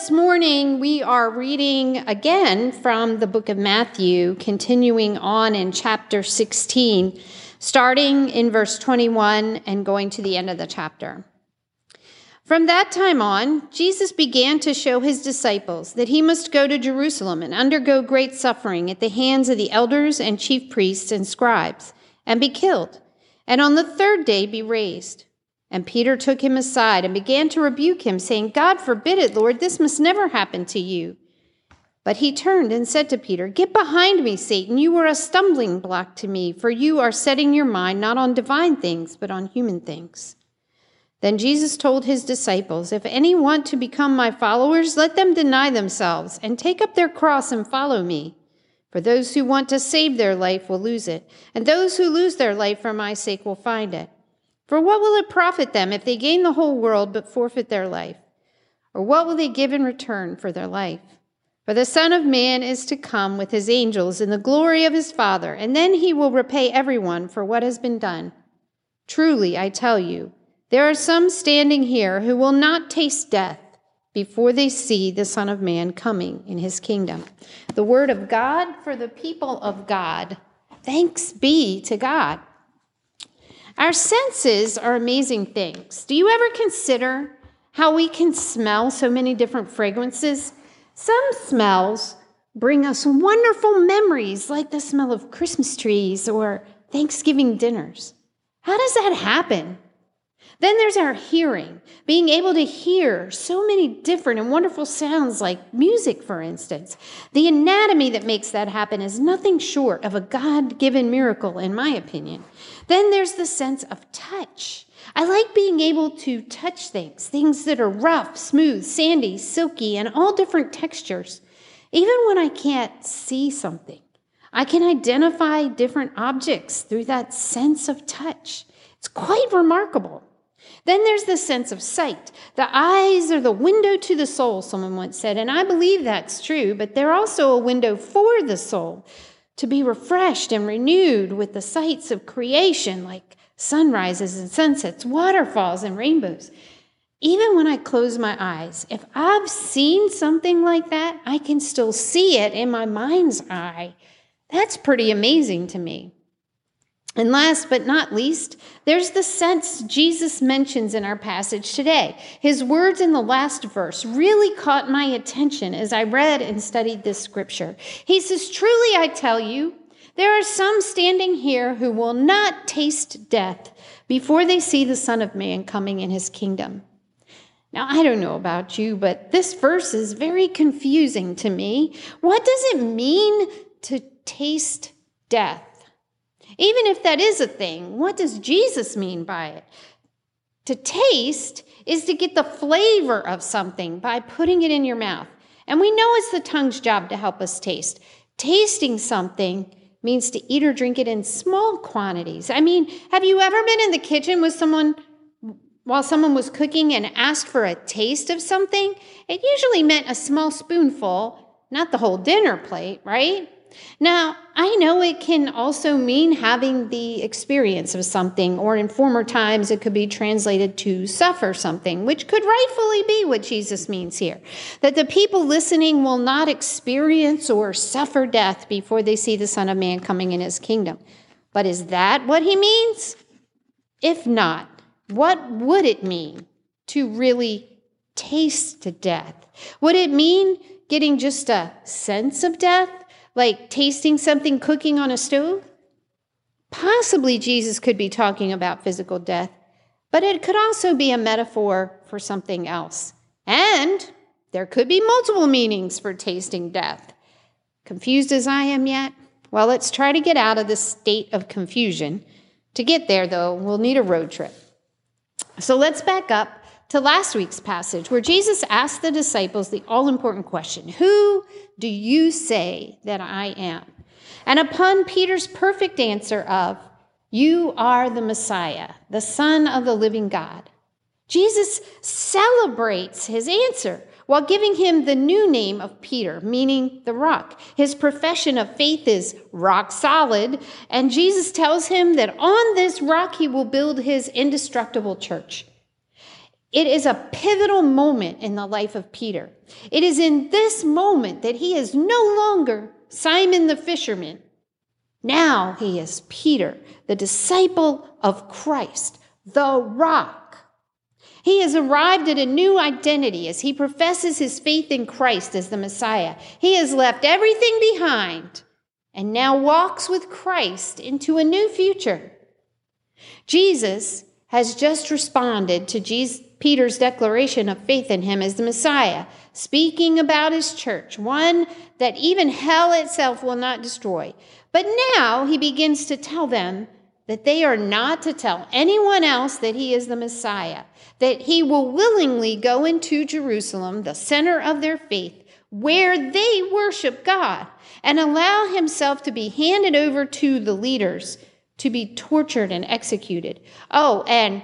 This morning we are reading again from the book of Matthew, continuing on in chapter 16, starting in verse 21 and going to the end of the chapter. From that time on, Jesus began to show his disciples that he must go to Jerusalem and undergo great suffering at the hands of the elders and chief priests and scribes, and be killed, and on the third day be raised. And Peter took him aside and began to rebuke him, saying, God forbid it, Lord, this must never happen to you. But he turned and said to Peter, Get behind me, Satan. You are a stumbling block to me, for you are setting your mind not on divine things, but on human things. Then Jesus told his disciples, If any want to become my followers, let them deny themselves and take up their cross and follow me. For those who want to save their life will lose it, and those who lose their life for my sake will find it. For what will it profit them if they gain the whole world but forfeit their life? Or what will they give in return for their life? For the Son of Man is to come with his angels in the glory of his Father, and then he will repay everyone for what has been done. Truly, I tell you, there are some standing here who will not taste death before they see the Son of Man coming in his kingdom. The word of God for the people of God. Thanks be to God. Our senses are amazing things. Do you ever consider how we can smell so many different fragrances? Some smells bring us wonderful memories, like the smell of Christmas trees or Thanksgiving dinners. How does that happen? Then there's our hearing, being able to hear so many different and wonderful sounds, like music, for instance. The anatomy that makes that happen is nothing short of a God given miracle, in my opinion. Then there's the sense of touch. I like being able to touch things, things that are rough, smooth, sandy, silky, and all different textures. Even when I can't see something, I can identify different objects through that sense of touch. It's quite remarkable. Then there's the sense of sight. The eyes are the window to the soul, someone once said, and I believe that's true, but they're also a window for the soul to be refreshed and renewed with the sights of creation like sunrises and sunsets, waterfalls and rainbows. Even when I close my eyes, if I've seen something like that, I can still see it in my mind's eye. That's pretty amazing to me. And last but not least, there's the sense Jesus mentions in our passage today. His words in the last verse really caught my attention as I read and studied this scripture. He says, Truly I tell you, there are some standing here who will not taste death before they see the Son of Man coming in his kingdom. Now, I don't know about you, but this verse is very confusing to me. What does it mean to taste death? Even if that is a thing, what does Jesus mean by it? To taste is to get the flavor of something by putting it in your mouth. And we know it's the tongue's job to help us taste. Tasting something means to eat or drink it in small quantities. I mean, have you ever been in the kitchen with someone while someone was cooking and asked for a taste of something? It usually meant a small spoonful, not the whole dinner plate, right? Now, I know it can also mean having the experience of something, or in former times it could be translated to suffer something, which could rightfully be what Jesus means here. That the people listening will not experience or suffer death before they see the Son of Man coming in his kingdom. But is that what he means? If not, what would it mean to really taste death? Would it mean getting just a sense of death? Like tasting something cooking on a stove? Possibly Jesus could be talking about physical death, but it could also be a metaphor for something else. And there could be multiple meanings for tasting death. Confused as I am yet? Well, let's try to get out of this state of confusion. To get there, though, we'll need a road trip. So let's back up to last week's passage where Jesus asked the disciples the all important question Who do you say that I am? And upon Peter's perfect answer of, You are the Messiah, the Son of the living God, Jesus celebrates his answer while giving him the new name of Peter, meaning the rock. His profession of faith is rock solid, and Jesus tells him that on this rock he will build his indestructible church. It is a pivotal moment in the life of Peter. It is in this moment that he is no longer Simon the fisherman. Now he is Peter, the disciple of Christ, the rock. He has arrived at a new identity as he professes his faith in Christ as the Messiah. He has left everything behind and now walks with Christ into a new future. Jesus has just responded to Jesus, Peter's declaration of faith in him as the Messiah, speaking about his church, one that even hell itself will not destroy. But now he begins to tell them that they are not to tell anyone else that he is the Messiah, that he will willingly go into Jerusalem, the center of their faith, where they worship God, and allow himself to be handed over to the leaders to be tortured and executed. Oh, and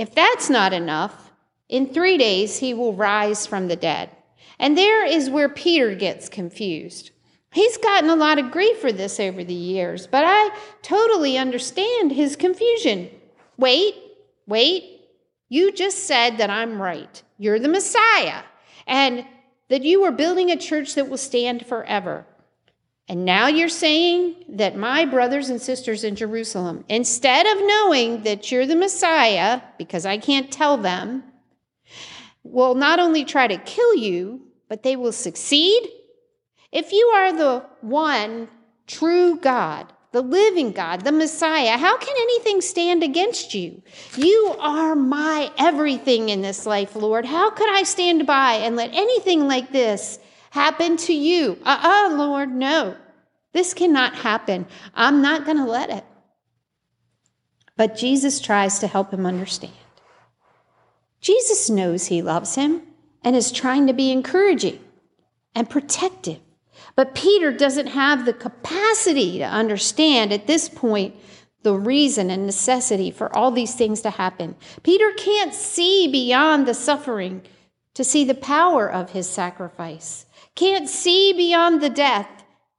if that's not enough, in three days he will rise from the dead. And there is where Peter gets confused. He's gotten a lot of grief for this over the years, but I totally understand his confusion. Wait, wait. You just said that I'm right. You're the Messiah, and that you are building a church that will stand forever. And now you're saying that my brothers and sisters in Jerusalem, instead of knowing that you're the Messiah, because I can't tell them, will not only try to kill you, but they will succeed? If you are the one true God, the living God, the Messiah, how can anything stand against you? You are my everything in this life, Lord. How could I stand by and let anything like this happen to you. Uh uh-uh, uh Lord, no. This cannot happen. I'm not going to let it. But Jesus tries to help him understand. Jesus knows he loves him and is trying to be encouraging and protective. But Peter doesn't have the capacity to understand at this point the reason and necessity for all these things to happen. Peter can't see beyond the suffering to see the power of his sacrifice can't see beyond the death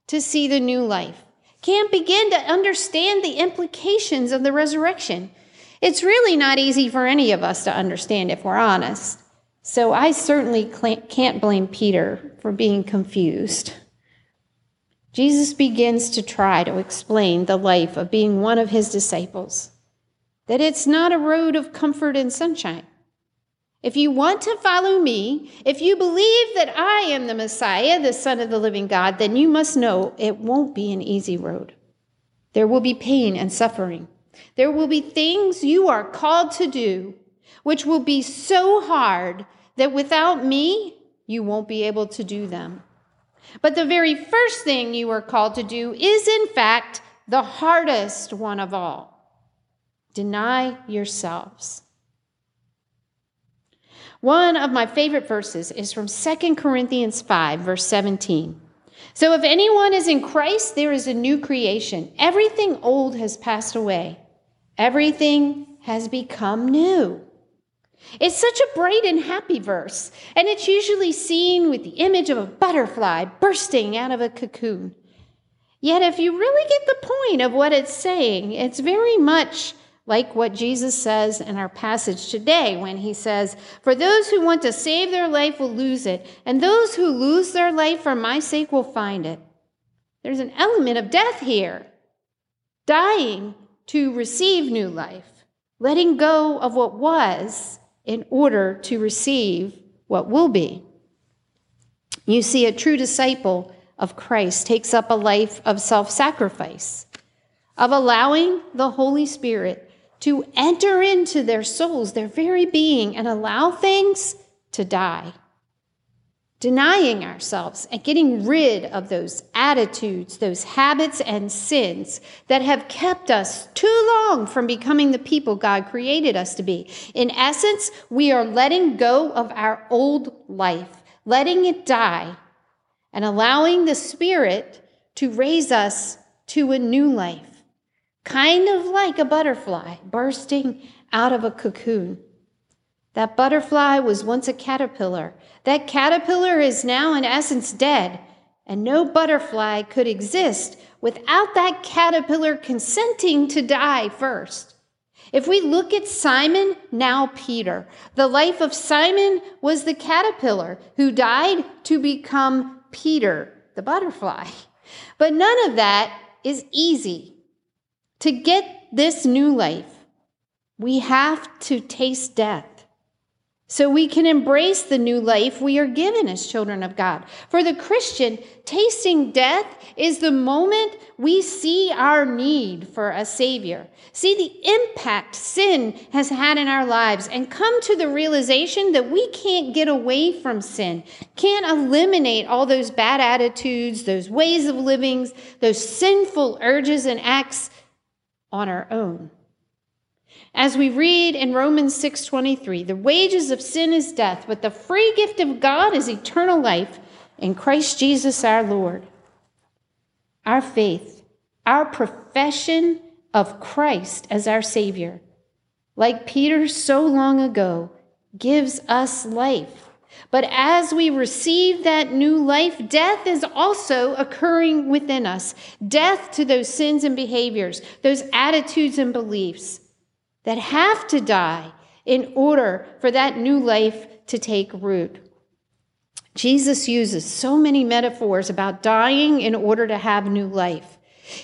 to see the new life, can't begin to understand the implications of the resurrection. It's really not easy for any of us to understand if we're honest. So I certainly can't blame Peter for being confused. Jesus begins to try to explain the life of being one of his disciples, that it's not a road of comfort and sunshine. If you want to follow me, if you believe that I am the Messiah, the Son of the living God, then you must know it won't be an easy road. There will be pain and suffering. There will be things you are called to do which will be so hard that without me, you won't be able to do them. But the very first thing you are called to do is, in fact, the hardest one of all deny yourselves. One of my favorite verses is from 2 Corinthians 5, verse 17. So if anyone is in Christ, there is a new creation. Everything old has passed away, everything has become new. It's such a bright and happy verse, and it's usually seen with the image of a butterfly bursting out of a cocoon. Yet, if you really get the point of what it's saying, it's very much like what Jesus says in our passage today when he says, For those who want to save their life will lose it, and those who lose their life for my sake will find it. There's an element of death here, dying to receive new life, letting go of what was in order to receive what will be. You see, a true disciple of Christ takes up a life of self sacrifice, of allowing the Holy Spirit to enter into their souls, their very being, and allow things to die. denying ourselves and getting rid of those attitudes, those habits and sins that have kept us too long from becoming the people God created us to be. In essence, we are letting go of our old life, letting it die, and allowing the Spirit to raise us to a new life, kind of like a butterfly bursting out of a cocoon. That butterfly was once a caterpillar. That caterpillar is now, in essence, dead, and no butterfly could exist without that caterpillar consenting to die first. If we look at Simon, now Peter, the life of Simon was the caterpillar who died to become Peter, the butterfly. But none of that is easy. To get this new life, we have to taste death so we can embrace the new life we are given as children of God. For the Christian, tasting death is the moment we see our need for a Savior, see the impact sin has had in our lives, and come to the realization that we can't get away from sin, can't eliminate all those bad attitudes, those ways of living, those sinful urges and acts on our own. As we read in Romans 6:23, the wages of sin is death, but the free gift of God is eternal life in Christ Jesus our Lord. Our faith, our profession of Christ as our Savior, like Peter so long ago, gives us life. But as we receive that new life, death is also occurring within us. Death to those sins and behaviors, those attitudes and beliefs that have to die in order for that new life to take root. Jesus uses so many metaphors about dying in order to have new life.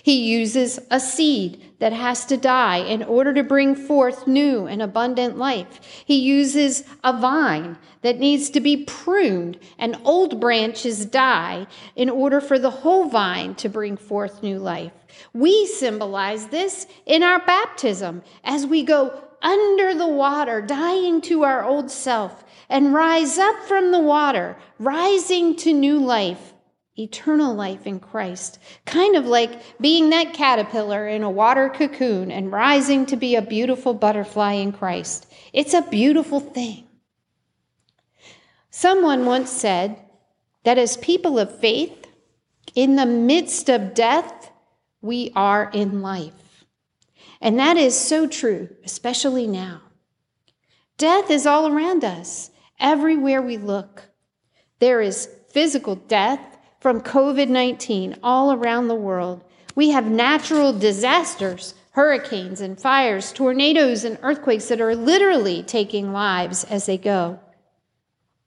He uses a seed that has to die in order to bring forth new and abundant life. He uses a vine that needs to be pruned and old branches die in order for the whole vine to bring forth new life. We symbolize this in our baptism as we go under the water, dying to our old self, and rise up from the water, rising to new life, eternal life in Christ. Kind of like being that caterpillar in a water cocoon and rising to be a beautiful butterfly in Christ. It's a beautiful thing. Someone once said that as people of faith, in the midst of death, we are in life. And that is so true, especially now. Death is all around us, everywhere we look. There is physical death from COVID 19 all around the world. We have natural disasters, hurricanes and fires, tornadoes and earthquakes that are literally taking lives as they go.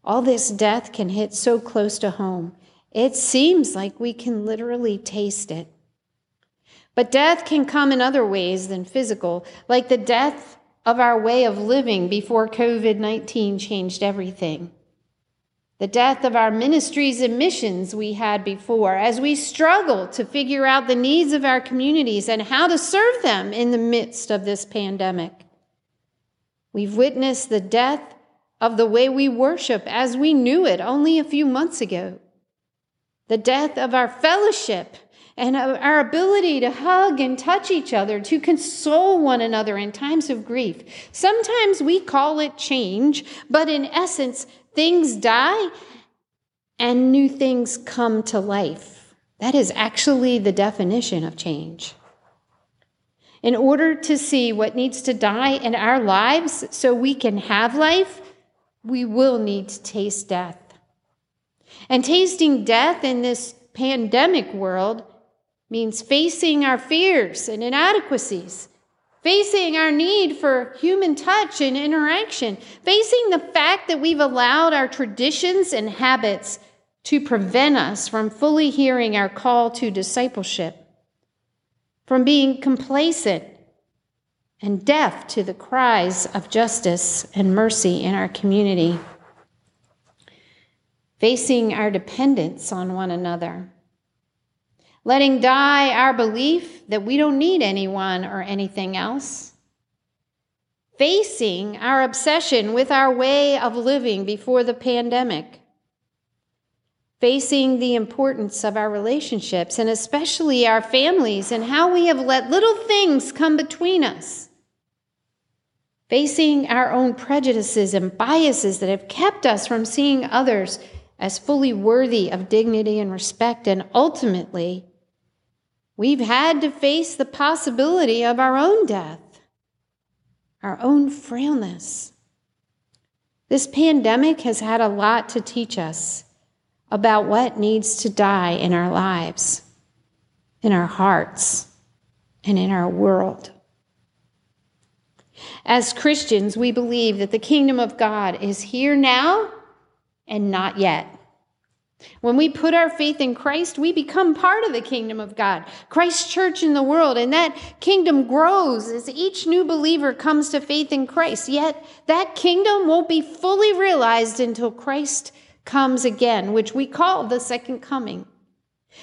All this death can hit so close to home. It seems like we can literally taste it. But death can come in other ways than physical, like the death of our way of living before COVID 19 changed everything. The death of our ministries and missions we had before as we struggle to figure out the needs of our communities and how to serve them in the midst of this pandemic. We've witnessed the death of the way we worship as we knew it only a few months ago, the death of our fellowship and our ability to hug and touch each other, to console one another in times of grief. Sometimes we call it change, but in essence, things die and new things come to life. That is actually the definition of change. In order to see what needs to die in our lives so we can have life, we will need to taste death. And tasting death in this pandemic world means facing our fears and inadequacies, facing our need for human touch and interaction, facing the fact that we've allowed our traditions and habits to prevent us from fully hearing our call to discipleship, from being complacent and deaf to the cries of justice and mercy in our community, facing our dependence on one another letting die our belief that we don't need anyone or anything else, facing our obsession with our way of living before the pandemic, facing the importance of our relationships and especially our families and how we have let little things come between us. Facing our own prejudices and biases that have kept us from seeing others as fully worthy of dignity and respect. And ultimately, we've had to face the possibility of our own death, our own frailness. This pandemic has had a lot to teach us about what needs to die in our lives, in our hearts, and in our world. As Christians, we believe that the kingdom of God is here now and not yet. When we put our faith in Christ, we become part of the kingdom of God, Christ's church in the world, and that kingdom grows as each new believer comes to faith in Christ. Yet that kingdom won't be fully realized until Christ comes again, which we call the second coming.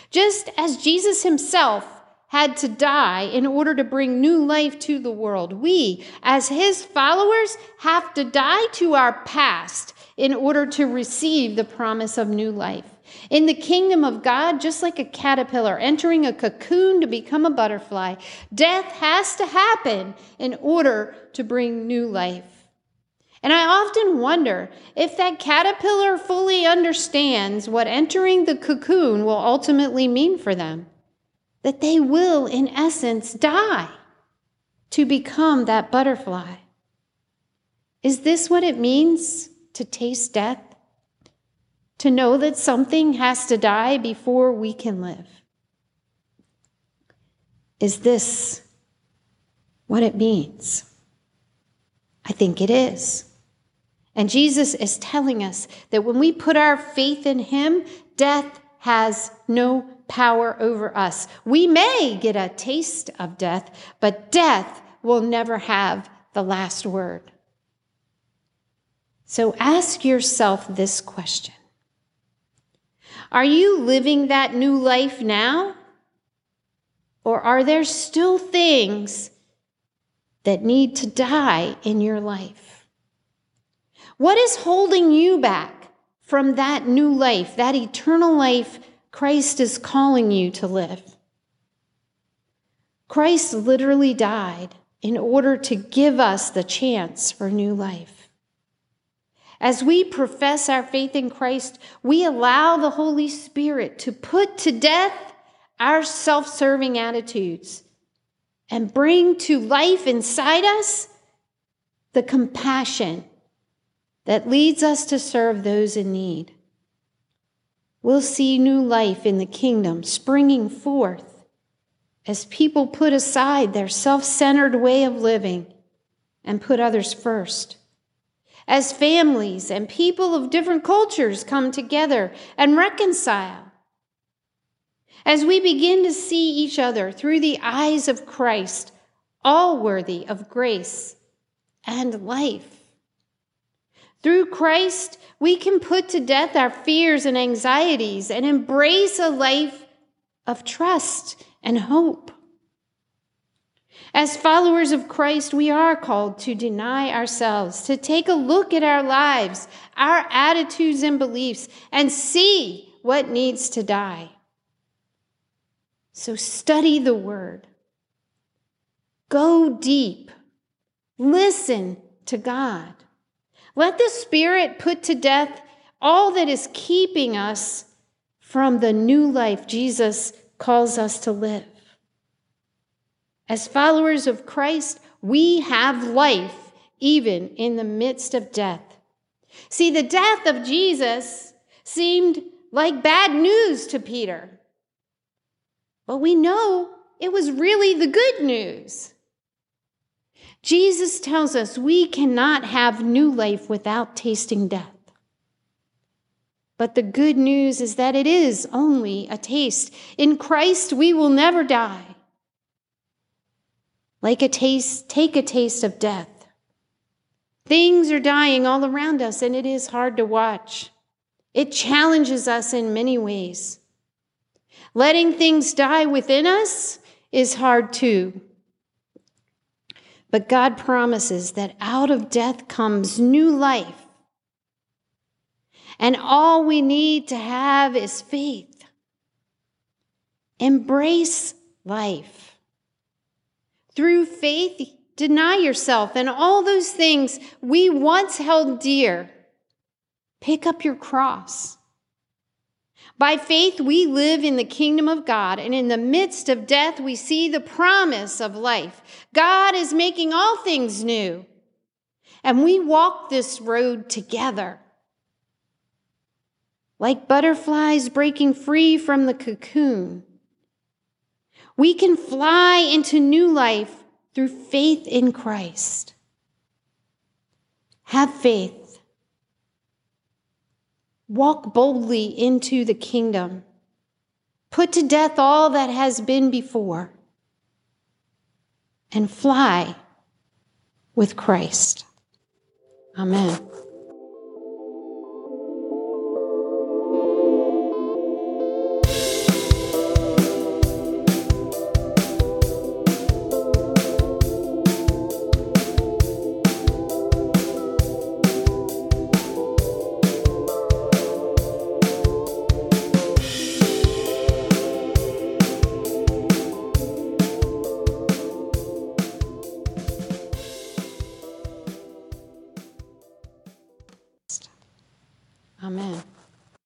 Just as Jesus himself had to die in order to bring new life to the world, we, as his followers, have to die to our past in order to receive the promise of new life. In the kingdom of God, just like a caterpillar entering a cocoon to become a butterfly, death has to happen in order to bring new life. And I often wonder if that caterpillar fully understands what entering the cocoon will ultimately mean for them. That they will, in essence, die to become that butterfly. Is this what it means to taste death? To know that something has to die before we can live? Is this what it means? I think it is. And Jesus is telling us that when we put our faith in Him, death has no power over us. We may get a taste of death, but death will never have the last word. So ask yourself this question Are you living that new life now? Or are there still things that need to die in your life? What is holding you back from that new life, that eternal life Christ is calling you to live? Christ literally died in order to give us the chance for new life. As we profess our faith in Christ, we allow the Holy Spirit to put to death our self serving attitudes and bring to life inside us the compassion that leads us to serve those in need. We'll see new life in the kingdom springing forth as people put aside their self centered way of living and put others first. As families and people of different cultures come together and reconcile as we begin to see each other through the eyes of Christ, all worthy of grace and life. Through Christ, we can put to death our fears and anxieties and embrace a life of trust and hope. As followers of Christ, we are called to deny ourselves, to take a look at our lives, our attitudes and beliefs, and see what needs to die. So study the word. Go deep. Listen to God. Let the Spirit put to death all that is keeping us from the new life Jesus calls us to live. As followers of Christ, we have life even in the midst of death. See, the death of Jesus seemed like bad news to Peter. But we know it was really the good news. Jesus tells us we cannot have new life without tasting death. But the good news is that it is only a taste. In Christ, we will never die. Like a taste, take a taste of death. Things are dying all around us, and it is hard to watch. It challenges us in many ways. Letting things die within us is hard too. But God promises that out of death comes new life. And all we need to have is faith. Embrace life. Through faith, deny yourself and all those things we once held dear. Pick up your cross. By faith, we live in the kingdom of God, and in the midst of death, we see the promise of life. God is making all things new, and we walk this road together. Like butterflies breaking free from the cocoon, we can fly into new life through faith in Christ. Have faith Walk boldly into the kingdom. Put to death all that has been before and fly with Christ. Amen.